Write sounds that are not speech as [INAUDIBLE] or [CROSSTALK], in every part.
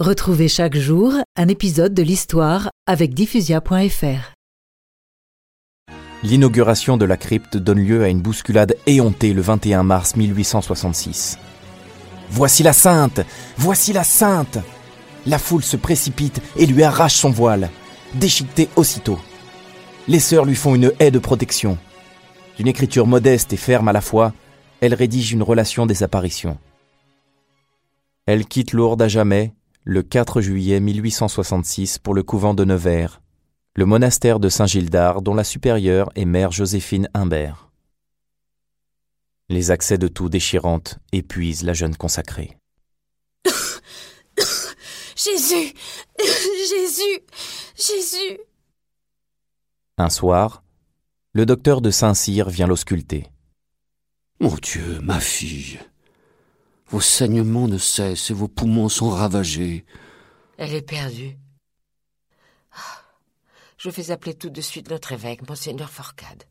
Retrouvez chaque jour un épisode de l'histoire avec diffusia.fr. L'inauguration de la crypte donne lieu à une bousculade éhontée le 21 mars 1866. Voici la sainte Voici la sainte La foule se précipite et lui arrache son voile, déchiqueté aussitôt. Les sœurs lui font une haie de protection. D'une écriture modeste et ferme à la fois, elle rédige une relation des apparitions. Elle quitte Lourdes à jamais le 4 juillet 1866 pour le couvent de Nevers, le monastère de Saint-Gildard dont la supérieure est mère Joséphine Humbert. Les accès de toux déchirantes épuisent la jeune consacrée. [COUGHS] Jésus [COUGHS] Jésus Jésus Un soir, le docteur de Saint-Cyr vient l'ausculter. Mon Dieu, ma fille, vos saignements ne cessent et vos poumons sont ravagés. Elle est perdue. Ah, je fais appeler tout de suite notre évêque, monseigneur Forcade.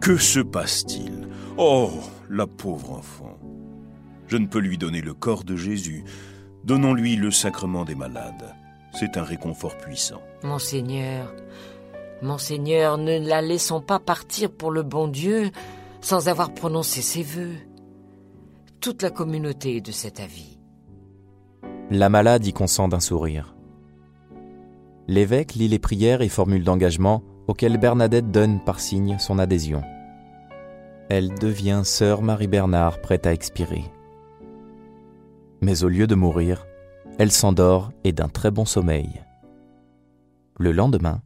Que se passe-t-il? Oh, la pauvre enfant. Je ne peux lui donner le corps de Jésus. Donnons-lui le sacrement des malades. C'est un réconfort puissant. Monseigneur, Monseigneur, ne la laissons pas partir pour le bon Dieu sans avoir prononcé ses vœux. Toute la communauté est de cet avis. La malade y consent d'un sourire. L'évêque lit les prières et formules d'engagement auxquelles Bernadette donne par signe son adhésion. Elle devient sœur Marie-Bernard prête à expirer. Mais au lieu de mourir, elle s'endort et d'un très bon sommeil. Le lendemain,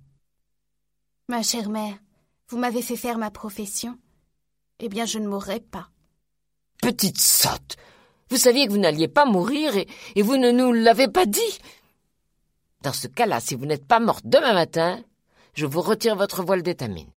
Ma chère mère, vous m'avez fait faire ma profession. Eh bien, je ne mourrai pas. Petite sotte Vous saviez que vous n'alliez pas mourir et, vous ne nous l'avez pas dit Dans ce cas-là, si vous n'êtes pas morte demain matin, je vous retire votre voile d'étamine.